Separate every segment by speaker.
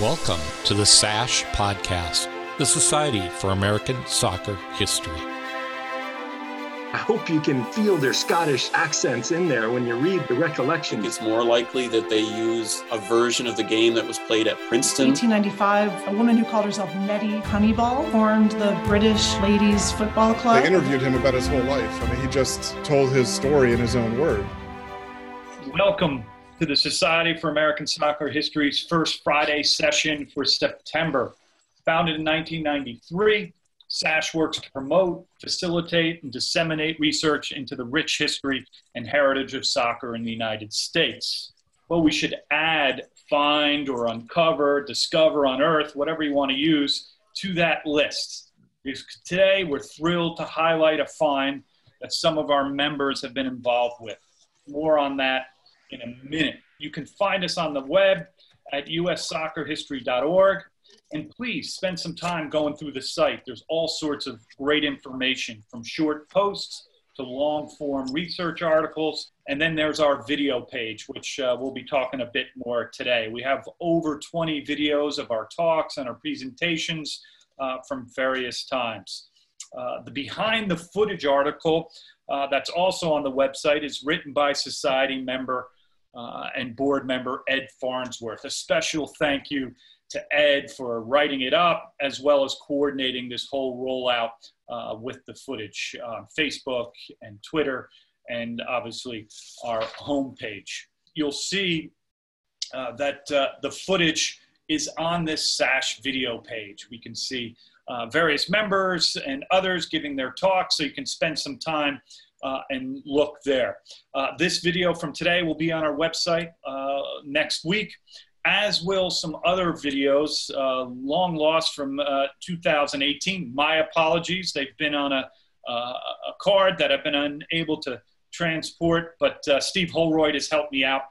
Speaker 1: Welcome to the SASH Podcast, the Society for American Soccer History.
Speaker 2: I hope you can feel their Scottish accents in there when you read the recollection.
Speaker 3: It's more likely that they use a version of the game that was played at Princeton.
Speaker 4: 1895, a woman who called herself Nettie Honeyball formed the British Ladies Football Club.
Speaker 5: They interviewed him about his whole life. I mean, he just told his story in his own word.
Speaker 6: Welcome to the Society for American Soccer History's first Friday session for September. Founded in 1993, SASH works to promote, facilitate, and disseminate research into the rich history and heritage of soccer in the United States. Well, we should add, find, or uncover, discover, unearth, whatever you want to use, to that list. Because today, we're thrilled to highlight a find that some of our members have been involved with. More on that in a minute. You can find us on the web at ussoccerhistory.org. And please spend some time going through the site. There's all sorts of great information from short posts to long form research articles. And then there's our video page, which uh, we'll be talking a bit more today. We have over 20 videos of our talks and our presentations uh, from various times. Uh, the behind the footage article uh, that's also on the website is written by society member uh, and board member Ed Farnsworth. A special thank you to Ed for writing it up as well as coordinating this whole rollout uh, with the footage on Facebook and Twitter and obviously our homepage. You'll see uh, that uh, the footage is on this SASH video page. We can see uh, various members and others giving their talks, so you can spend some time uh, and look there. Uh, this video from today will be on our website uh, next week, as will some other videos uh, long lost from uh, 2018. My apologies, they've been on a, uh, a card that I've been unable to transport, but Steve Holroyd has helped me out,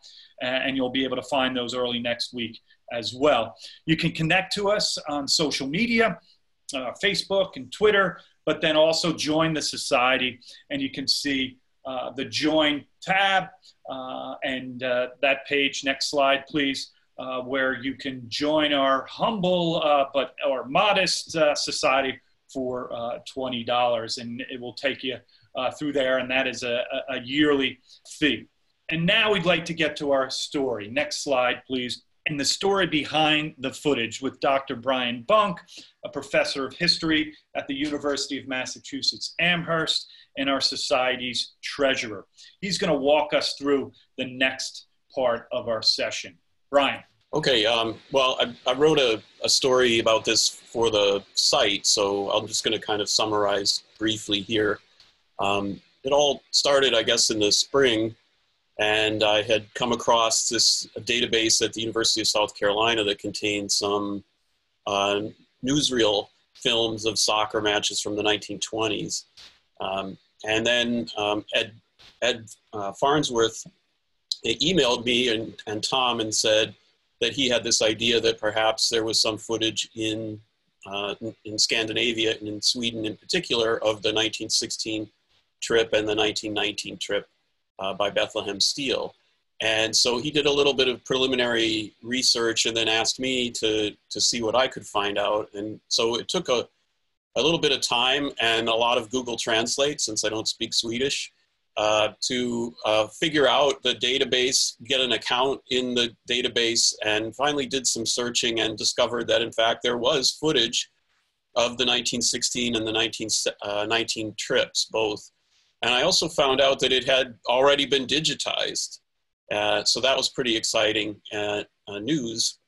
Speaker 6: and you'll be able to find those early next week as well. You can connect to us on social media. Uh, Facebook and Twitter but then also join the society. And you can see uh, the join tab uh, and uh, that page. Next slide, please. Uh, where you can join our humble uh, but our modest uh, society for $20 and it will take you through there and that is a, a yearly fee and now we'd like to get to our story next slide please and the story behind the footage with Dr. Brian Bunk, a professor of history at the University of Massachusetts Amherst, and our society's treasurer. He's going to walk us through the next part of our session. Brian.
Speaker 3: Okay, um, well, I, I wrote a, a, story about this for the site, so I'm just going to kind of summarize briefly here. Um, it all started, I guess, in the spring and I had come across this database at the University of South Carolina that contained some uh, newsreel films of soccer matches from the 1920s. Um, and then um, Ed, Ed uh, Farnsworth emailed me and, and Tom and said that he had this idea that perhaps there was some footage in, uh, in Scandinavia and in Sweden in particular of the 1916 trip and the 1919 trip uh, by Bethlehem Steel. And so he did a little bit of preliminary research and then asked me to, to see what I could find out. And so it took a, a little bit of time and a lot of Google Translate, since I don't speak Swedish, uh, to uh, figure out the database, get an account in the database, and finally did some searching and discovered that in fact there was footage of the 1916 and the 1919 uh, trips, both. And I also found out that it had already been digitized. Uh, so that was pretty exciting uh, uh, news.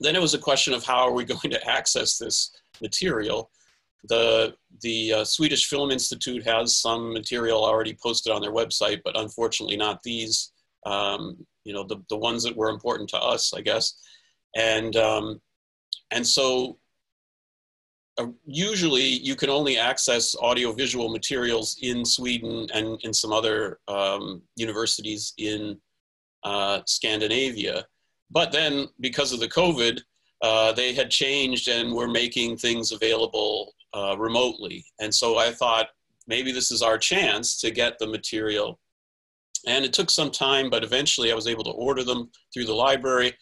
Speaker 3: Then it was a question of how are we going to access this material. The, the uh, Swedish Film Institute has some material already posted on their website, but unfortunately not these, um, you know, the, the ones that were important to us, I guess. And, um, and so uh, usually you can only access audiovisual materials in Sweden and in some other um, universities in uh, Scandinavia. But then, because of the COVID, uh, they had changed and were making things available uh, remotely. And so I thought maybe this is our chance to get the material. And it took some time, but eventually I was able to order them through the library.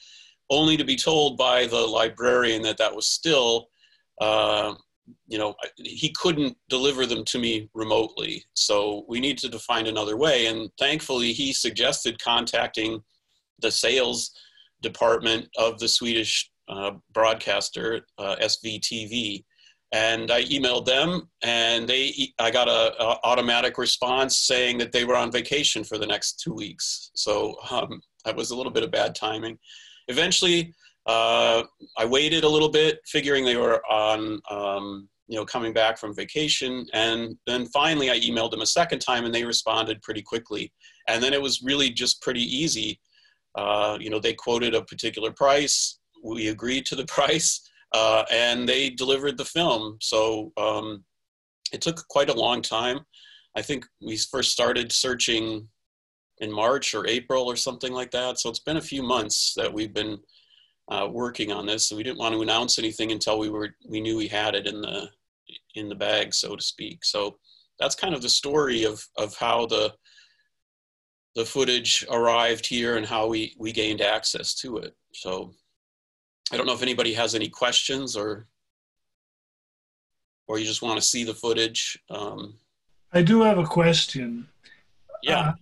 Speaker 3: only to be told by the librarian that that was still, uh, you know, he couldn't deliver them to me remotely. So we needed to find another way. And thankfully, he suggested contacting the sales department of the Swedish uh, broadcaster, uh, SVTV. And I emailed them, and they I got a, a, automatic response saying that they were on vacation for the next two weeks. So um, that was a little bit of bad timing. Eventually, uh, I waited a little bit, figuring they were on um, you know coming back from vacation, and then finally I emailed them a second time, and they responded pretty quickly. And then it was really just pretty easy. Uh, you know, they quoted a particular price. We agreed to the price uh, and they delivered the film. So um, it took quite a long time. I think we first started searching in March or April or something like that. So it's been a few months that we've been uh, working on this. So we didn't want to announce anything until we were we knew we had it in the in the bag, so to speak. So that's kind of the story of of how the the footage arrived here and how we we gained access to it. So I don't know if anybody has any questions or or you just want to see the footage. Um,
Speaker 7: I do have a question.
Speaker 3: Yeah. Uh,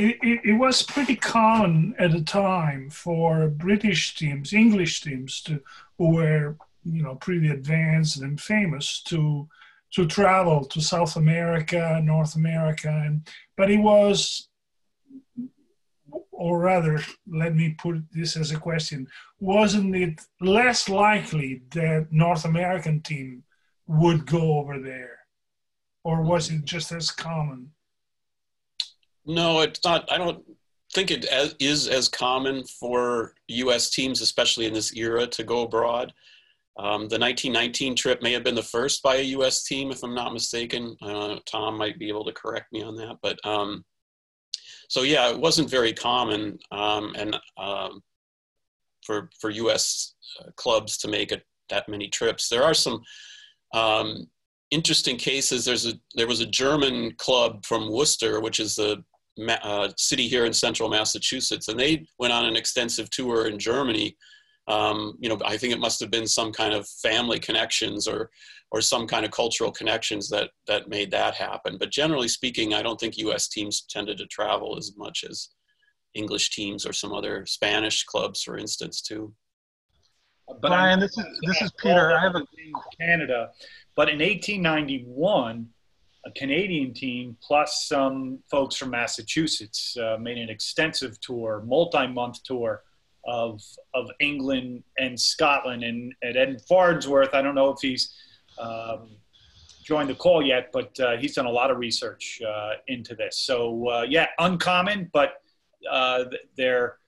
Speaker 7: it, it, was pretty common at the time for British teams, English teams, to who were you know pretty advanced and famous to to travel to South America, North America, and but it was or rather, let me put this as a question: Wasn't it less likely that North American team would go over there, or was it just as common?
Speaker 3: No, it's not. I don't think it is as common for U.S. teams, especially in this era, to go abroad. Um, the 1919 trip may have been the first by a U.S. team, if I'm not mistaken. Uh, Tom might be able to correct me on that, but um, so yeah, it wasn't very common, um, and um, for for U.S. Uh, clubs to make that many trips. There are some um, interesting cases. There's a there was a German club from Worcester, which is the uh, city here in central Massachusetts, and they went on an extensive tour in Germany um, you know, I think it must have been some kind of family connections or or some kind of cultural connections that that made that happen. But generally speaking, I don't think U.S. teams tended to travel as much as English teams or some other Spanish clubs, for instance, too.
Speaker 8: But Brian, this is this is Peter. I have a game in
Speaker 6: Canada, but in 1891, a Canadian team plus some folks from Massachusetts uh, made an extensive tour, multi-month tour of of England and Scotland. And, and Ed Farnsworth, I don't know if he's um, joined the call yet, but uh, he's done a lot of research uh, into this. So uh, yeah, uncommon, but uh, there,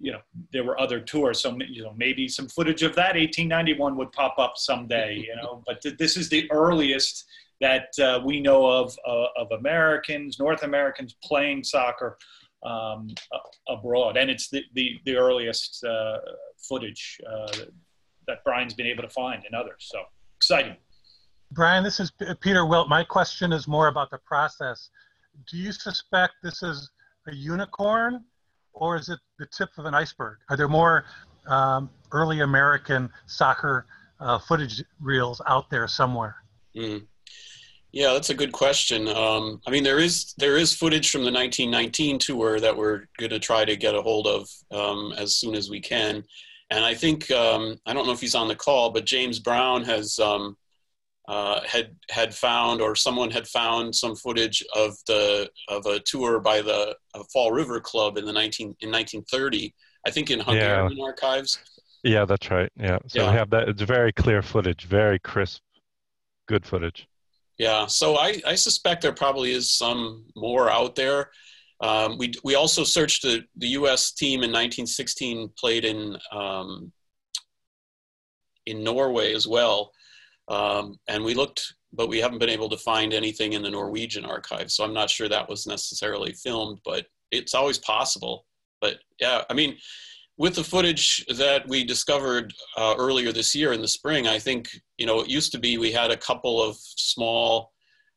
Speaker 6: you know, there were other tours. So you know, maybe some footage of that 1891 would pop up someday. You know, but th- this is the earliest that uh, we know of uh, of Americans, North Americans playing soccer um, abroad, and it's the the, the earliest uh, footage uh, that Brian's been able to find and others. So exciting.
Speaker 8: Brian, this is Peter Wilt. My question is more about the process. Do you suspect this is a unicorn, or is it the tip of an iceberg? Are there more um, early American soccer uh, footage reels out there somewhere?
Speaker 3: Mm. Yeah, that's a good question. Um, I mean, there is there is footage from the 1919 tour that we're going to try to get a hold of um, as soon as we can, and I think um, I don't know if he's on the call, but James Brown has um, uh, had had found or someone had found some footage of the of a tour by the Fall River Club in the 19 in 1930. I think in Hungarian yeah. archives.
Speaker 9: Yeah, that's right. Yeah, so yeah. we have that. It's very clear footage, very crisp, good footage.
Speaker 3: Yeah, so I, I suspect there probably is some more out there. Um, we, we also searched the, the U.S. team in 1916 played in um, in Norway as well, um, and we looked, but we haven't been able to find anything in the Norwegian archive. So I'm not sure that was necessarily filmed, but it's always possible. But yeah, I mean, with the footage that we discovered uh, earlier this year in the spring, I think you know it used to be we had a couple of small,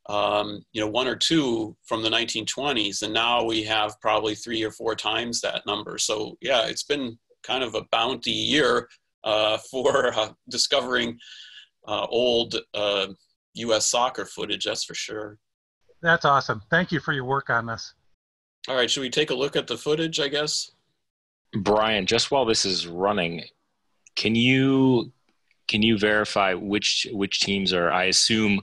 Speaker 3: um, you know, one or two from the 1920s, and now we have probably three or four times that number. So yeah, it's been kind of a bounty year uh, for uh, discovering uh, old U.S. Uh, soccer footage. That's for sure.
Speaker 8: That's awesome. Thank you for your work on this.
Speaker 3: All right, should we take a look at the footage? I guess.
Speaker 10: Brian, just while this is running, can you can you verify which which teams are? I assume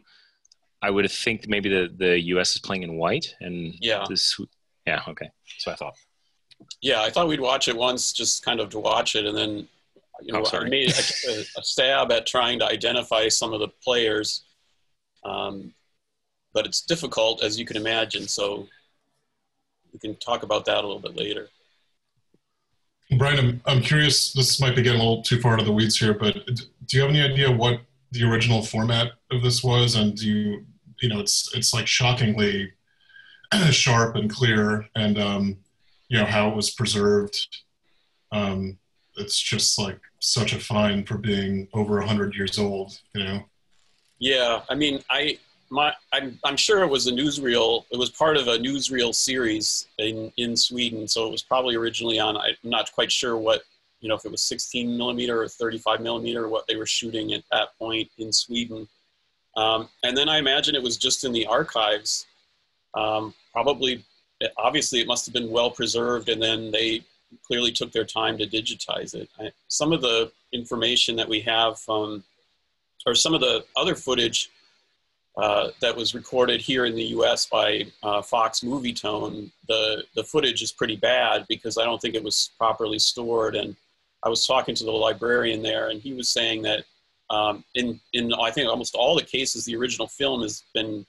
Speaker 10: I would think maybe the the U.S. is playing in white and
Speaker 3: yeah,
Speaker 10: this, yeah, okay. So I thought.
Speaker 3: Yeah, I thought we'd watch it once, just kind of to watch it, and then you know, I made a, a, stab at trying to identify some of the players, um, but it's difficult, as you can imagine. So we can talk about that a little bit later.
Speaker 5: Brian, I'm, I'm curious. This might be getting a little too far into the weeds here, but do you have any idea what the original format of this was? And do you, you know, it's it's like shockingly sharp and clear, and um, you know how it was preserved. Um, it's just like such a find for being over a hundred years old. You know.
Speaker 3: Yeah, I mean, I my I'm I'm sure it was a newsreel. It was part of a newsreel series in in Sweden, so it was probably originally on. I'm not quite sure what you know if it was 16 millimeter or 35 millimeter what they were shooting at that point in Sweden. Um, and then I imagine it was just in the archives. Um, probably, obviously, it must have been well preserved, and then they clearly took their time to digitize it. I, some of the information that we have from, or some of the other footage uh, that was recorded here in the U.S. by uh, Fox Movietone, the the footage is pretty bad because I don't think it was properly stored. And I was talking to the librarian there, and he was saying that um, in in I think almost all the cases, the original film has been,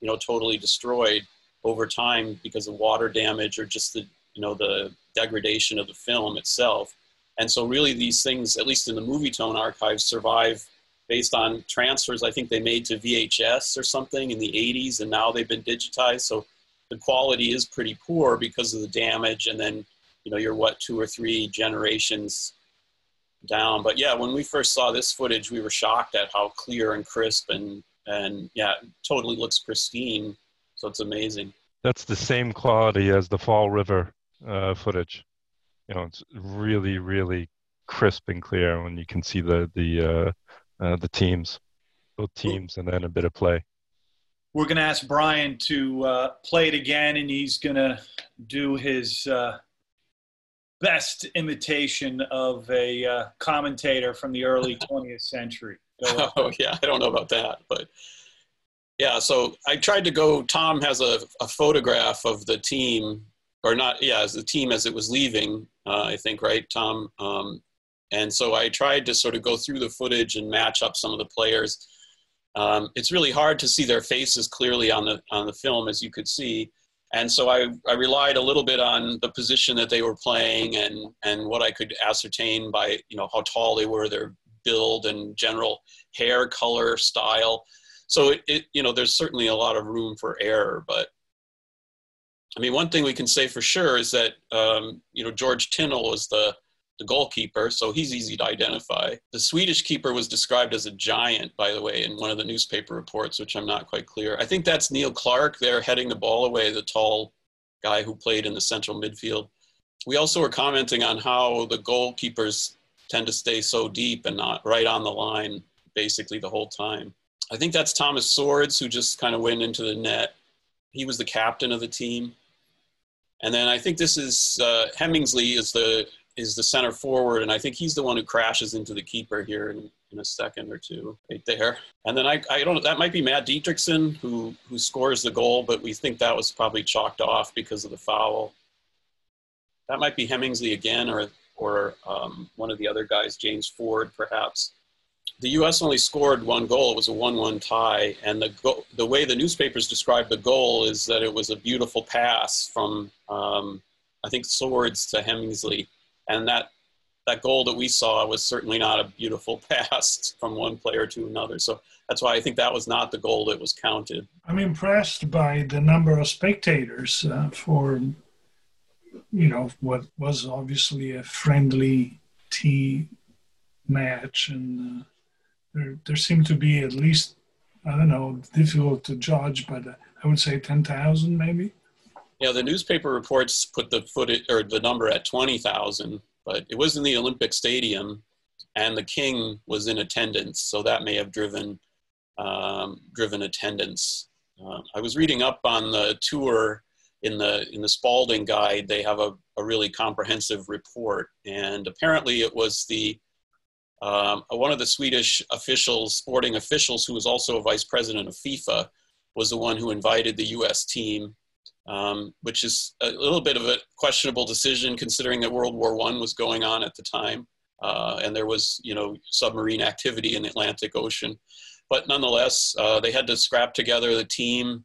Speaker 3: you know, totally destroyed over time because of water damage or just the you know the degradation of the film itself. And so, really, these things, at least in the Movietone archives, survive based on transfers I think they made to VHS or something in the 80s, and now they've been digitized. So the quality is pretty poor because of the damage, and then you know you're what two or three generations down. But yeah, when we first saw this footage, we were shocked at how clear and crisp and and yeah, totally looks pristine. So it's amazing.
Speaker 9: That's the same quality as the Fall River uh, footage. You know, it's really, really crisp and clear when you can see the the uh, uh, the teams, both teams, and then a bit of play.
Speaker 6: We're going to ask Brian to uh, play it again, and he's going to do his uh, best imitation of a uh, commentator from the early 20th century.
Speaker 3: oh yeah, I don't know about that, but yeah. So I tried to go. Tom has a, a photograph of the team, or not? Yeah, as the team as it was leaving. Uh, I think right, Tom. Um, and so I tried to sort of go through the footage and match up some of the players. Um, it's really hard to see their faces clearly on the on the film, as you could see. And so I, I relied a little bit on the position that they were playing and, and what I could ascertain by you know how tall they were, their build and general hair color style. So it, it you know there's certainly a lot of room for error, but I mean one thing we can say for sure is that um, you know George Tintle was the the goalkeeper, so he's easy to identify. The Swedish keeper was described as a giant, by the way, in one of the newspaper reports, which I'm not quite clear. I think that's Neil Clark there heading the ball away, the tall guy who played in the central midfield. We also were commenting on how the goalkeepers tend to stay so deep and not right on the line basically the whole time. I think that's Thomas Swords, who just kind of went into the net. He was the captain of the team. And then I think this is uh, Hemingsley is the is the center forward, and I think he's the one who crashes into the keeper here in, in a second or two, right there. And then I, I don't know, that might be Matt Diederichsen who, who scores the goal, but we think that was probably chalked off because of the foul. That might be Hemingsley again, or, or um, one of the other guys, James Ford, perhaps. The U.S. only scored one goal. It was a 1-1 tie, and the go- the way the newspapers described the goal is that it was a beautiful pass from um, I think Swords to Hemingsley and that that goal that we saw was certainly not a beautiful pass from one player to another. So that's why I think that was not the goal that was counted.
Speaker 7: I'm impressed by the number of spectators uh, for, you know, what was obviously a friendly tea match, and uh, there there seemed to be at least I don't know difficult to judge, but uh, I would say ten thousand maybe.
Speaker 3: Yeah, the newspaper reports put the footage or the number at 20,000, but it was in the Olympic Stadium, and the king was in attendance, so that may have driven um, driven attendance. Uh, I was reading up on the tour in the in the Spalding guide. They have a, a really comprehensive report, and apparently it was the um, one of the Swedish officials, sporting officials, who was also a vice president of FIFA, was the one who invited the U.S. team, um, which is a little bit of a questionable decision considering that World War One was going on at the time, uh, and there was you know submarine activity in the Atlantic Ocean. But nonetheless, uh, they had to scrap together the team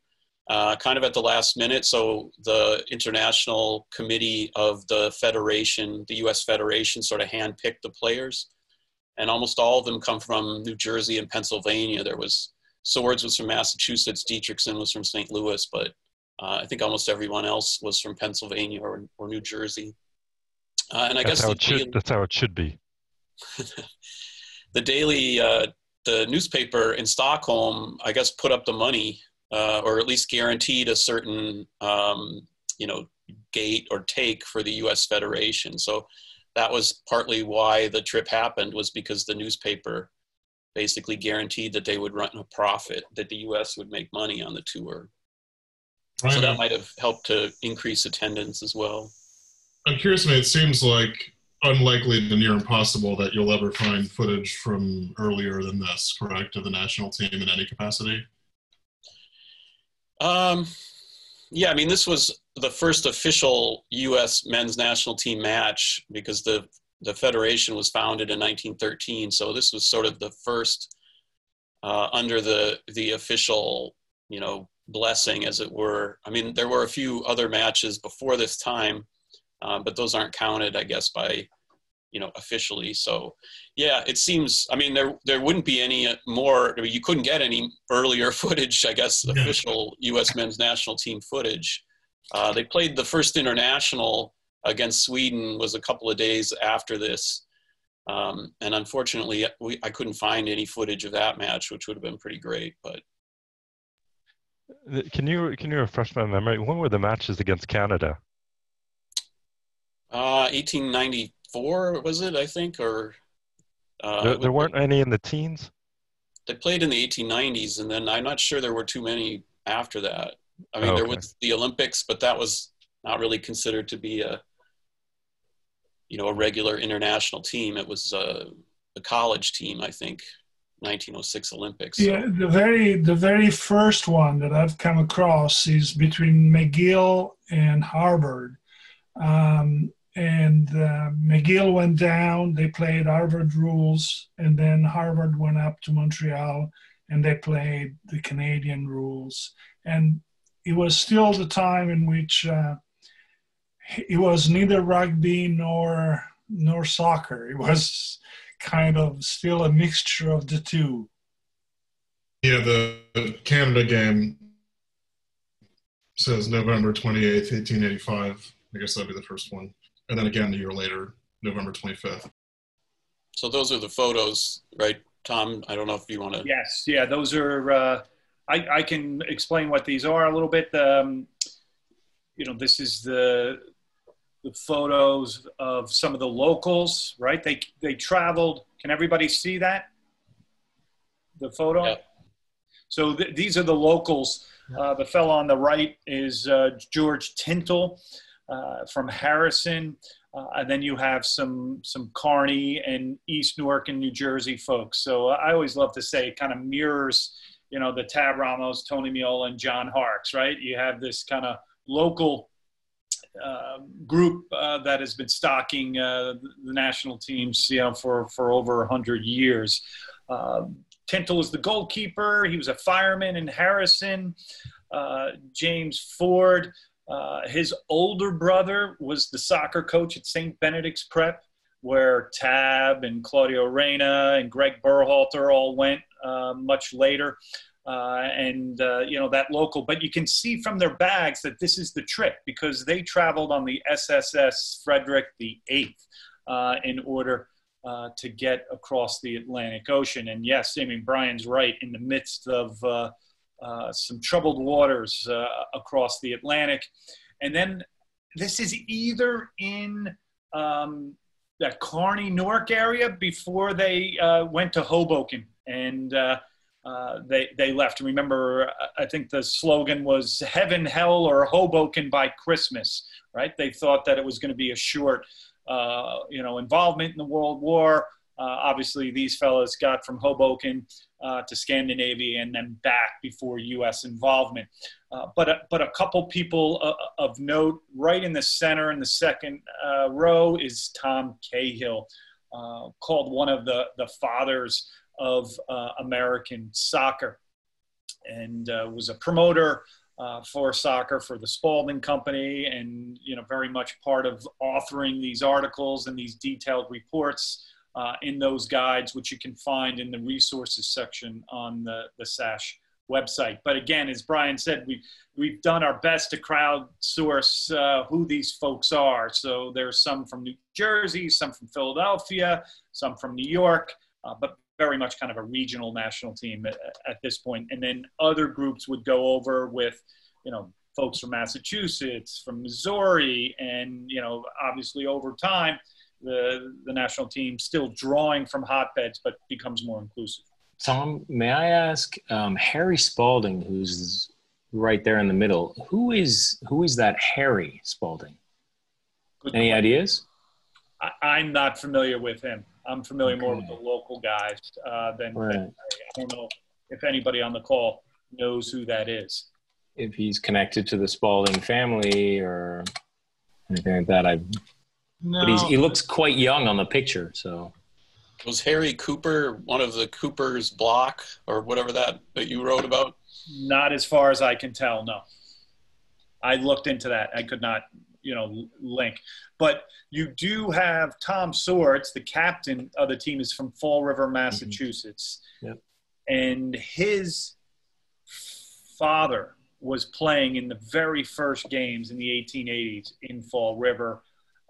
Speaker 3: uh, kind of at the last minute. So the international committee of the federation, the U.S. Federation, sort of handpicked the players, and almost all of them come from New Jersey and Pennsylvania. There was Swords was from Massachusetts, Diederichsen was from St. Louis, but uh, I think almost everyone else was from Pennsylvania or, or New Jersey. Uh, and I
Speaker 9: that's
Speaker 3: guess
Speaker 9: how should, that's how it should be.
Speaker 3: the daily uh, the newspaper in Stockholm, I guess, put up the money, uh, or at least guaranteed a certain, um, you know, gate or take for the U.S. Federation. So that was partly why the trip happened, was because the newspaper basically guaranteed that they would run a profit, that the U.S. would make money on the tour. Right. So that might have helped to increase attendance as well.
Speaker 5: I'm curious, man. It seems like unlikely to near impossible that you'll ever find footage from earlier than this, correct, of the national team in any capacity?
Speaker 3: Um, yeah, I mean, this was the first official U.S. men's national team match because the the federation was founded in 1913. So this was sort of the first uh, under the the official, you know, blessing, as it were. I mean, there were a few other matches before this time um, but those aren't counted, I guess, by you know officially. So yeah, it seems. I mean, there there wouldn't be any more. I mean, you couldn't get any earlier footage, I guess, official U.S. men's national team footage. Uh, they played the first international against Sweden was a couple of days after this. Um, and unfortunately, we, I couldn't find any footage of that match, which would have been pretty great. But
Speaker 9: can you can you refresh my memory? When were the matches against Canada?
Speaker 3: Uh, 1894 was it? I think, or
Speaker 9: uh, there, there weren't any in the teens.
Speaker 3: They played in the 1890s, and then I'm not sure there were too many after that. I mean, okay. there was the Olympics, but that was not really considered to be a, you know, a regular international team. It was a, a college team, I think. 1906 Olympics.
Speaker 7: So. Yeah, the very the very first one that I've come across is between McGill and Harvard. Um, and uh, McGill went down. They played Harvard rules, and then Harvard went up to Montreal, and they played the Canadian rules. And it was still the time in which uh, it was neither rugby nor nor soccer. It was kind of still a mixture of the two.
Speaker 5: Yeah, the Canada game says November 28th, 1885. I guess that'd be the first one and then again a year later, November 25th.
Speaker 3: So those are the photos, right, Tom? I don't know if you want to.
Speaker 6: Yes, yeah, those are. Uh, I, I can explain what these are a little bit. Um, you know, this is the the photos of some of the locals, right? They they traveled. Can everybody see that? The photo. Yeah. So th- these are the locals. Uh, the fellow on the right is uh, George Tintle uh, from Harrison. Uh, and then you have some some Kearny and East Newark and New Jersey folks. So I always love to say it kind of mirrors, you know, the Tab Ramos, Tony Meola, and John Harkes, right? You have this kind of local uh, group uh, that has been stocking uh, the national teams, you know, for for over hundred years. Uh, Tintle was the goalkeeper. He was a fireman in Harrison. Uh, James Ford uh, his older brother was the soccer coach at St. Benedict's Prep, where Tab and Claudio Reyna and Greg Berhalter all went much later. Uh, and uh, you know that local, but you can see from their bags that this is the trip because they traveled on the SSS Frederick the Eighth uh, in order uh, to get across the Atlantic Ocean. And yes, I mean Brian's right. In the midst of uh, some troubled waters across the Atlantic. And then this is either in um, that Kearny Newark area before they went to Hoboken and uh, uh, they they left. Remember, I think the slogan was "Heaven, Hell, or Hoboken by Christmas." Right? They thought that it was going to be a short, uh, you know, involvement in the World War. Uh, obviously, these fellows got from Hoboken uh, to Scandinavia and then back before U.S. involvement. Uh, but, a, but a couple people uh, of note, right in the center in the second uh, row is Tom Cahill, uh, called one of the, the fathers of American soccer and was a promoter uh, for soccer for the Spalding Company, and you know very much part of authoring these articles and these detailed reports uh, in those guides, which you can find in the resources section on the, the SASH website. But again, as Brian said, we, we've done our best to crowdsource uh, who these folks are. So there's some from New Jersey, some from Philadelphia, some from New York, uh, but very much kind of a regional national team at, at this point. And then other groups would go over with, you know, folks from Massachusetts, from Missouri, and, you know, obviously over time, the, the national team still drawing from hotbeds, but becomes more inclusive.
Speaker 10: Tom, may I ask um, Harry Spalding, who's right there in the middle, who is who is that Harry Spalding? Good Any point. ideas?
Speaker 6: I, am not familiar with him. I'm familiar okay. more with the local guys uh, than, right. than, I don't know if anybody on the call knows who that is.
Speaker 10: If he's connected to the Spalding family or anything like that, I no. But he looks quite young on the picture. So
Speaker 3: was Harry Cooper one of the Cooper's block or whatever that that you wrote about?
Speaker 6: Not as far as I can tell. No. I looked into that. I could not, you know, link. But you do have Tom Swords, the captain of the team, is from Fall River, mm-hmm. Massachusetts,
Speaker 10: mm-hmm. yep.
Speaker 6: and his father was playing in the very first games in the 1880s in Fall River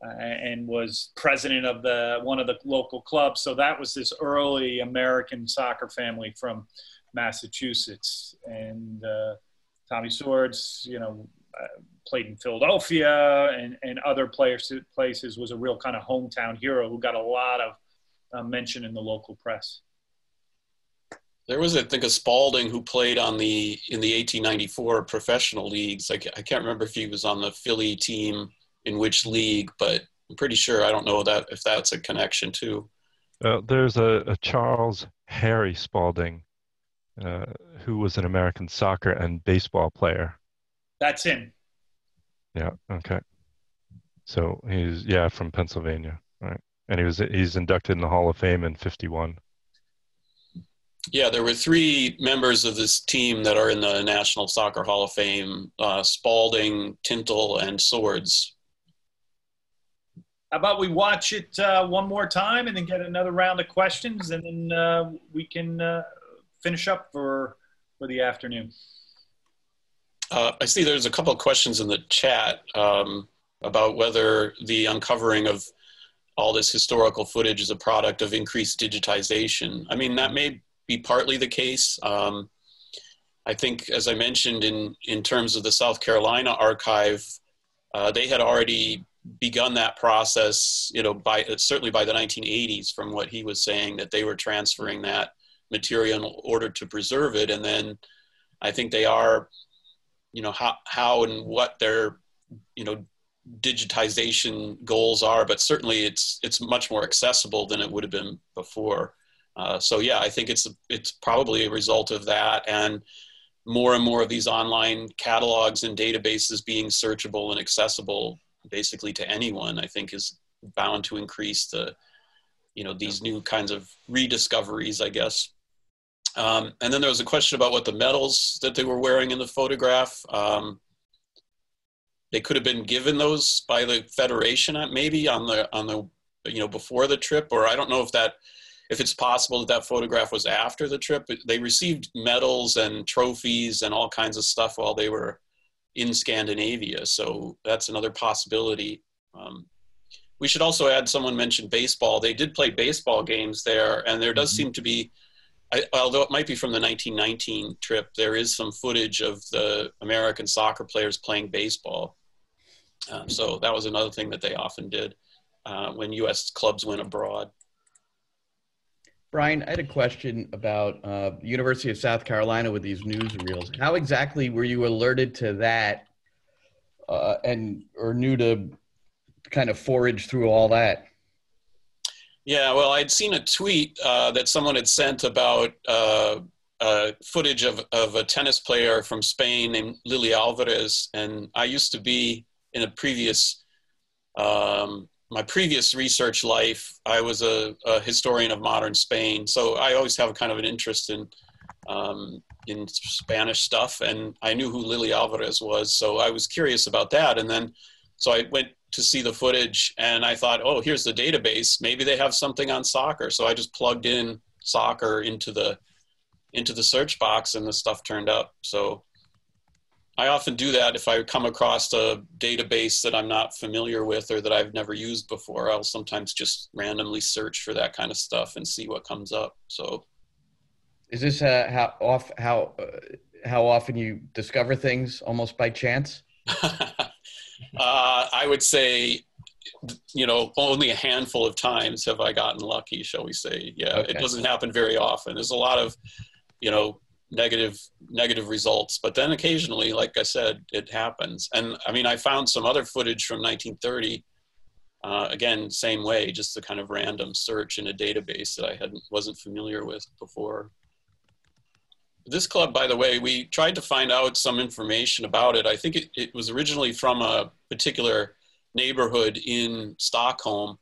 Speaker 6: uh, and was president of the one of the local clubs. So that was this early American soccer family from Massachusetts. And uh, Tommy Swords, you know, uh, played in Philadelphia and, and other players, places, was a real kind of hometown hero who got a lot of uh, mention in the local press.
Speaker 3: There was, I think, a Spalding who played on the in the 1894 professional leagues. I, I can't remember if he was on the Philly team in which league, but I'm pretty sure I don't know that if that's a connection too.
Speaker 9: Uh, there's a, a, Charles Harry Spalding, uh, who was an American soccer and baseball player.
Speaker 6: That's him.
Speaker 9: Yeah. Okay. So he's yeah from Pennsylvania, right? And he was he's inducted in the Hall of Fame in '51.
Speaker 3: Yeah, there were three members of this team that are in the National Soccer Hall of Fame: uh, Spalding, Tintle, and Swords.
Speaker 6: How about we watch it uh, one more time and then get another round of questions, and then uh, we can uh, finish up for for the afternoon.
Speaker 3: Uh, I see there's a couple of questions in the chat um, about whether the uncovering of all this historical footage is a product of increased digitization. I mean, that may be partly the case. Um, I think, as I mentioned, in in terms of the South Carolina archive, uh, they had already begun that process, you know, by certainly by the 1980s, from what he was saying, that they were transferring that material in order to preserve it, and then I think they are, you know, how how and what their, you know, digitization goals are, but certainly it's it's much more accessible than it would have been before. Uh, so yeah, I think it's it's probably a result of that and more and more of these online catalogs and databases being searchable and accessible basically to anyone, I think is bound to increase the, you know, these new kinds of rediscoveries, I guess. Um, and then there was a question about what the medals that they were wearing in the photograph. Um, they could have been given those by the federation, uh, maybe on the on the you know before the trip, or I don't know if that if it's possible that that photograph was after the trip. They received medals and trophies and all kinds of stuff while they were in Scandinavia. So that's another possibility. Um, we should also add someone mentioned baseball. They did play baseball games there, and there does mm-hmm. seem to be, I, although it might be from the 1919 trip, there is some footage of the American soccer players playing baseball. Um, so that was another thing that they often did. uh, when U.S. clubs went abroad.
Speaker 11: Brian, I had a question about uh, University of South Carolina with these newsreels. How exactly were you alerted to that, uh, and or knew to kind of forage through all that?
Speaker 3: Yeah, well, I'd seen a tweet uh, that someone had sent about uh, uh, footage of, of a tennis player from Spain named Lily Alvarez, and I used to be in a previous um, my previous research life, I was a, a, historian of modern Spain, so I always have kind of an interest in um, in Spanish stuff, and I knew who Lily Alvarez was, so I was curious about that, and then so I went to see the footage, and I thought, oh, here's the database. Maybe they have something on soccer, so I just plugged in soccer into the into the search box, and the stuff turned up. So I often do that if I come across a database that I'm not familiar with or that I've never used before. I'll sometimes just randomly search for that kind of stuff and see what comes up. So,
Speaker 11: is this uh, how off how uh, how often you discover things almost by chance?
Speaker 3: uh, I would say, you know, only a handful of times have I gotten lucky. Shall we say? Yeah, okay. it doesn't happen very often. There's a lot of, you know, negative negative results but then occasionally like i said it happens and i mean i found some other footage from 1930 uh, again same way just a kind of random search in a database that i hadn't wasn't familiar with before this club by the way we tried to find out some information about it i think it, it was originally from a particular neighborhood in stockholm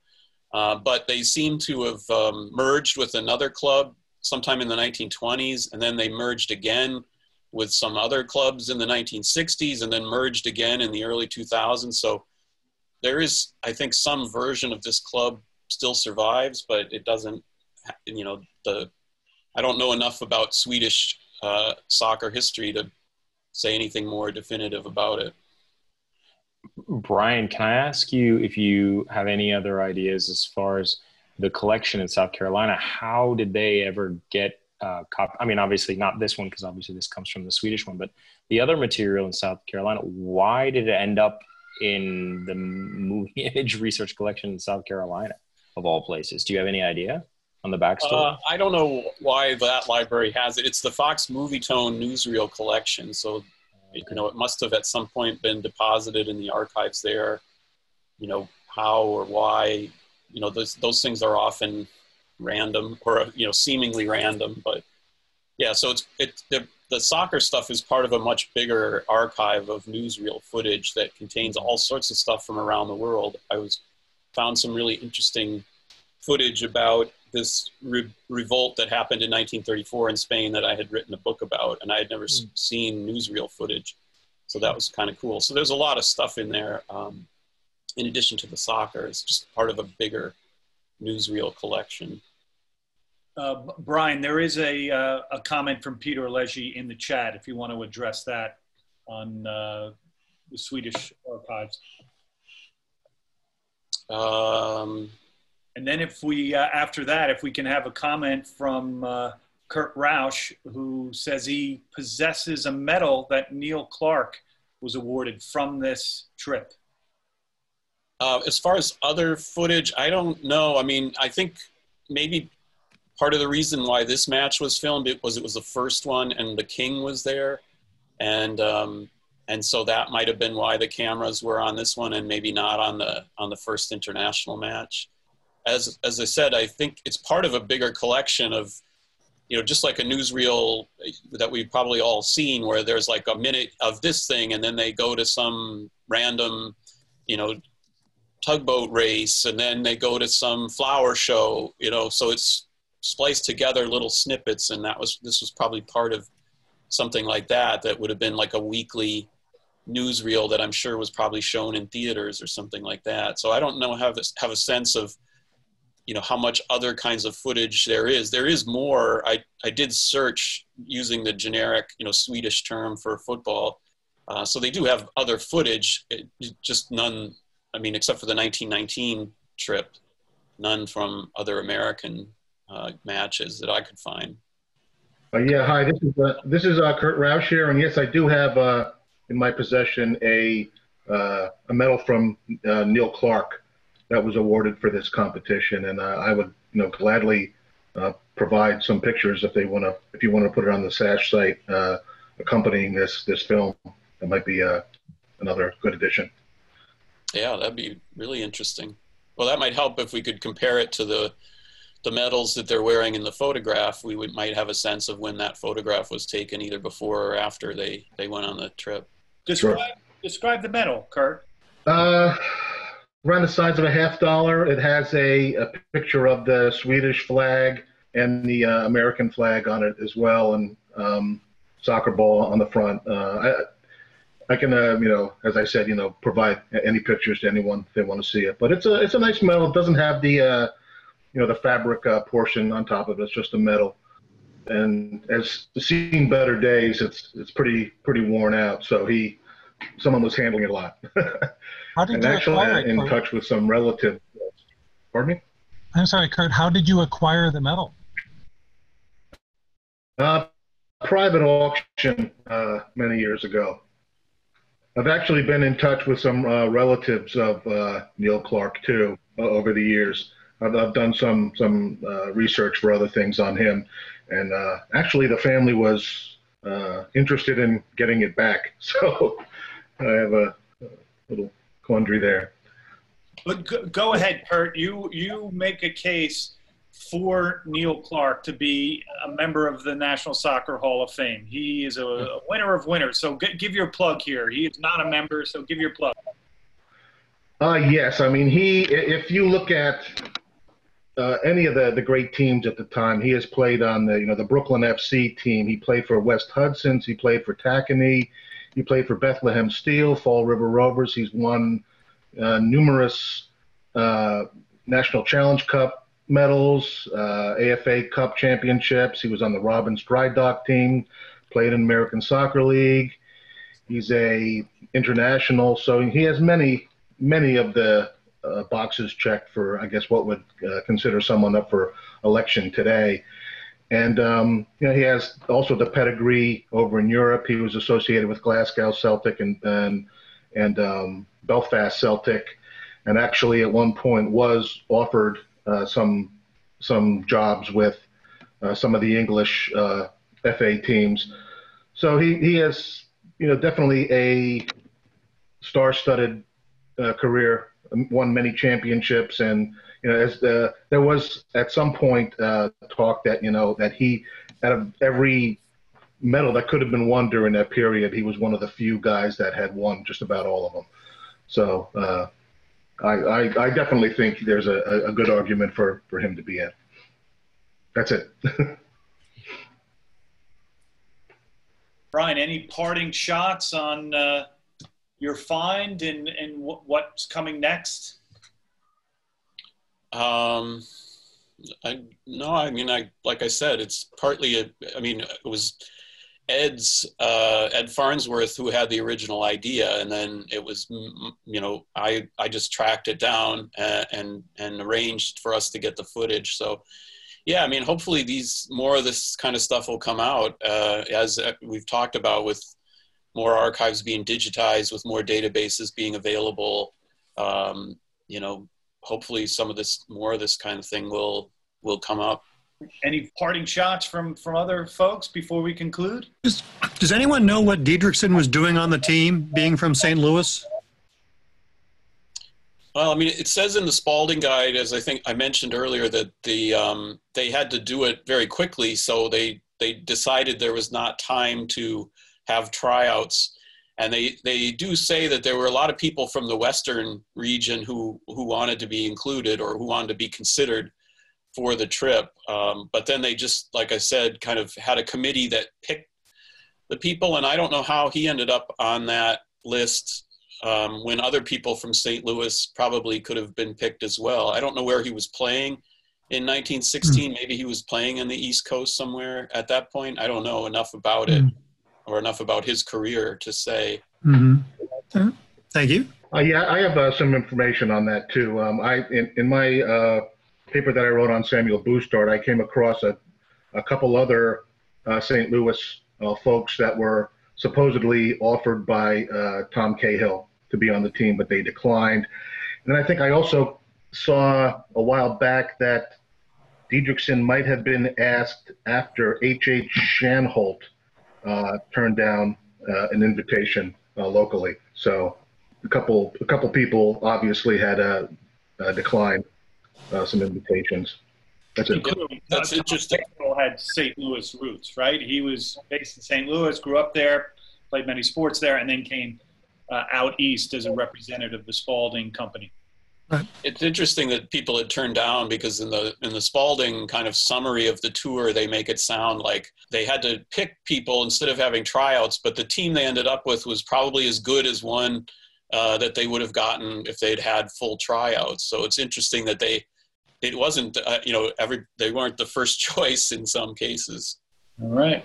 Speaker 3: uh, but they seem to have um, merged with another club sometime in the 1920s, and then they merged again with some other clubs in the 1960s, and then merged again in the early 2000s. So there is, I think, some version of this club still survives, but it doesn't. You know, the I don't know enough about Swedish uh, soccer history to say anything more definitive about it.
Speaker 10: Brian, can I ask you if you have any other ideas as far as the collection in South Carolina, how did they ever get uh, I mean, obviously not this one because obviously this comes from the Swedish one, but the other material in South Carolina. Why did it end up in the movie image research collection in South Carolina, of all places? Do you have any idea on the backstory?
Speaker 3: Uh, I don't know why that library has it. It's the Fox Movietone newsreel collection, so you know it must have at some point been deposited in the archives there. You know how or why you know those those things are often random or you know seemingly random but yeah so it's it the, the soccer stuff is part of a much bigger archive of newsreel footage that contains all sorts of stuff from around the world i was found some really interesting footage about this re- revolt that happened in 1934 in spain that i had written a book about and i had never mm. seen newsreel footage so that was kind of cool so there's a lot of stuff in there um, in addition to the soccer. It's just part of a bigger newsreel collection.
Speaker 6: Uh, Brian, there is a, uh, a comment from Peter Legge in the chat if you want to address that on uh, the Swedish archives.
Speaker 3: Um,
Speaker 6: and then if we, uh, after that, if we can have a comment from uh, Kurt Rausch, who says he possesses a medal that Neil Clark was awarded from this trip.
Speaker 3: Uh, as far as other footage, I don't know. I mean, I think maybe part of the reason why this match was filmed it was it was the first one and the king was there, and um, and so that might have been why the cameras were on this one and maybe not on the on the first international match. As as I said, I think it's part of a bigger collection of you know, just like a newsreel that we've probably all seen, where there's like a minute of this thing, and then they go to some random, you know, tugboat race and then they go to some flower show you know so it's spliced together little snippets and that was this was probably part of something like that that would have been like a weekly newsreel that i'm sure was probably shown in theaters or something like that. So i don't know have this have a sense of you know how much other kinds of footage there is there is more i i did search using the generic you know swedish term for football uh, so they do have other footage it, just none I mean, except for the 1919 trip, none from other American uh, matches that I could find.
Speaker 12: Uh, yeah, hi. This is uh, this is uh, Kurt Rausch here, and yes, I do have uh, in my possession a a medal from Neil Clark, that was awarded for this competition, and uh, I would you know gladly uh, provide some pictures if they want to if you want to put it on the SASH site uh, accompanying this this film. That might be uh, another good addition.
Speaker 3: Yeah, that'd be really interesting. Well, that might help if we could compare it to the the medals that they're wearing in the photograph. We would, might have a sense of when that photograph was taken, either before or after they they went on the trip.
Speaker 6: Describe describe the medal, Kurt.
Speaker 12: Uh, around the size of a half dollar. It has a, a picture of the Swedish flag and the uh, American flag on it as well, and um, soccer ball on the front. Uh, I, I can, uh, you know, as I said, you know, provide any pictures to anyone if they want to see it. But it's a it's a nice medal. It doesn't have the, uh, you know, the fabric uh, portion on top of it. It's just a metal. And as seen better days, it's it's pretty pretty worn out. So he, someone was handling it a lot. And actually,
Speaker 8: acquire
Speaker 12: I'm
Speaker 8: it,
Speaker 12: in
Speaker 8: Kurt?
Speaker 12: touch with some relatives. Pardon me.
Speaker 8: I'm sorry, Kurt. How did you acquire the medal?
Speaker 12: Uh, private auction uh, many years ago. I've actually been in touch with some uh, relatives of uh, Neil Clark too over the years. I've, I've done some some uh, research for other things on him, and uh, actually the family was uh, interested in getting it back. So I have a, a little quandary there.
Speaker 6: But go, go ahead, Kurt. You you make a case for Neil Clark to be a member of the National Soccer Hall of Fame. He is a, a winner of winners. So g- give your plug here. He is not a member, so give your plug.
Speaker 12: Uh, yes, I mean he. If you look at uh, any of the, the great teams at the time, he has played on the you know the Brooklyn FC team. He played for West Hudson's. He played for Tacony. He played for Bethlehem Steel, Fall River Rovers. He's won uh, numerous uh, National Challenge Cup medals, uh, AFA Cup championships. He was on the Robbins Dry Dock team. Played in American Soccer League. He's a international, so he has many many of the uh, boxes checked for, I guess, what would uh, consider someone up for election today. And um, you know, he has also the pedigree over in Europe. He was associated with Glasgow Celtic and and, and um, Belfast Celtic, and actually at one point was offered uh, some some jobs with uh, some of the English uh, FA teams. So he, he has you know definitely a star-studded uh, career, won many championships, and you know, as the, there was at some point uh, talk that you know that he, out of every medal that could have been won during that period, he was one of the few guys that had won just about all of them. So uh, I, I, I definitely think there's a, a good argument for, for him to be in. That's it.
Speaker 6: Brian, any parting shots on uh, your find and, and what's coming next?
Speaker 3: Um, I no, I mean, I like I said, it's partly a. I mean, it was Ed's uh, Ed Farnsworth who had the original idea, and then it was you know I I just tracked it down and and, and arranged for us to get the footage. So yeah, I mean, hopefully these more of this kind of stuff will come out uh, as we've talked about with more archives being digitized, with more databases being available. Um, you know, hopefully some of this more of this kind of thing will will come up.
Speaker 6: Any parting shots from from other folks before we conclude?
Speaker 13: Does, does anyone know what Diederichsen was doing on the team, being from St. Louis?
Speaker 3: Well, I mean, it says in the Spalding guide, as I think I mentioned earlier, that the um, they had to do it very quickly, so they they decided there was not time to have tryouts, and they they do say that there were a lot of people from the western region who who wanted to be included or who wanted to be considered for the trip, um, but then they just, like I said, kind of had a committee that picked the people, and I don't know how he ended up on that list um, when other people from St. Louis probably could have been picked as well. I don't know where he was playing in 1916. Maybe he was playing in the East Coast somewhere at that point. I don't know enough about it or enough about his career to say.
Speaker 13: Mm-hmm. Thank you.
Speaker 12: Uh, yeah, I have uh, some information on that too. Um, I in, in my uh, paper that I wrote on Samuel Boustard, I came across a, a couple other uh, St. Louis uh, folks that were supposedly offered by uh, Tom Cahill to be on the team, but they declined. And I think I also saw a while back that Diederichsen might have been asked after H.H. H. Shanholt turned down uh, an invitation uh, locally. So a couple a couple people obviously had a, a declined uh, some invitations. That's it.
Speaker 3: That's interesting.
Speaker 6: Had St. Louis roots, right? He was based in St. Louis, grew up there, played many sports there, and then came uh, out east as a representative of the Spalding Company.
Speaker 3: It's interesting that people had turned down because in the in the Spalding kind of summary of the tour, they make it sound like they had to pick people instead of having tryouts. But the team they ended up with was probably as good as one uh, that they would have gotten if they'd had full tryouts. So it's interesting that they it wasn't uh, you know every they weren't the first choice in some cases.
Speaker 6: All right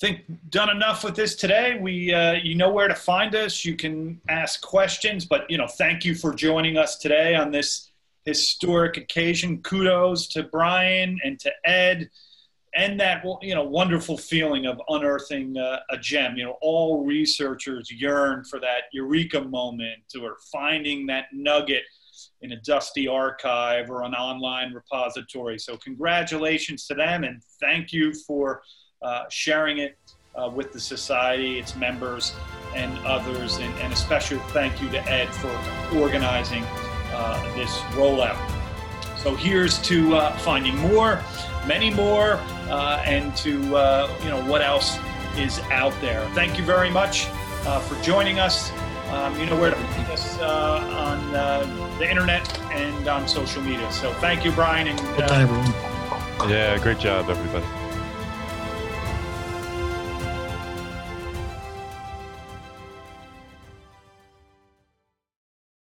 Speaker 6: think done enough with this today. We, uh, you know where to find us. You can ask questions, but you know, thank you for joining us today on this historic occasion. Kudos to Brian and to Ed, and that you know wonderful feeling of unearthing uh, a gem. You know, all researchers yearn for that eureka moment or finding that nugget in a dusty archive or an online repository. So, congratulations to them, and thank you for uh, sharing it uh, with the society, its members, and others. And, and a special thank you to Ed for organizing uh, this rollout. So here's to uh, finding more, many more, uh, and to you know what else is out there. Thank you very much for joining us. Um, you know where to find us uh, on uh, the internet and on social media. So thank you, Brian. And
Speaker 13: uh, everyone.
Speaker 9: Yeah, great job, everybody.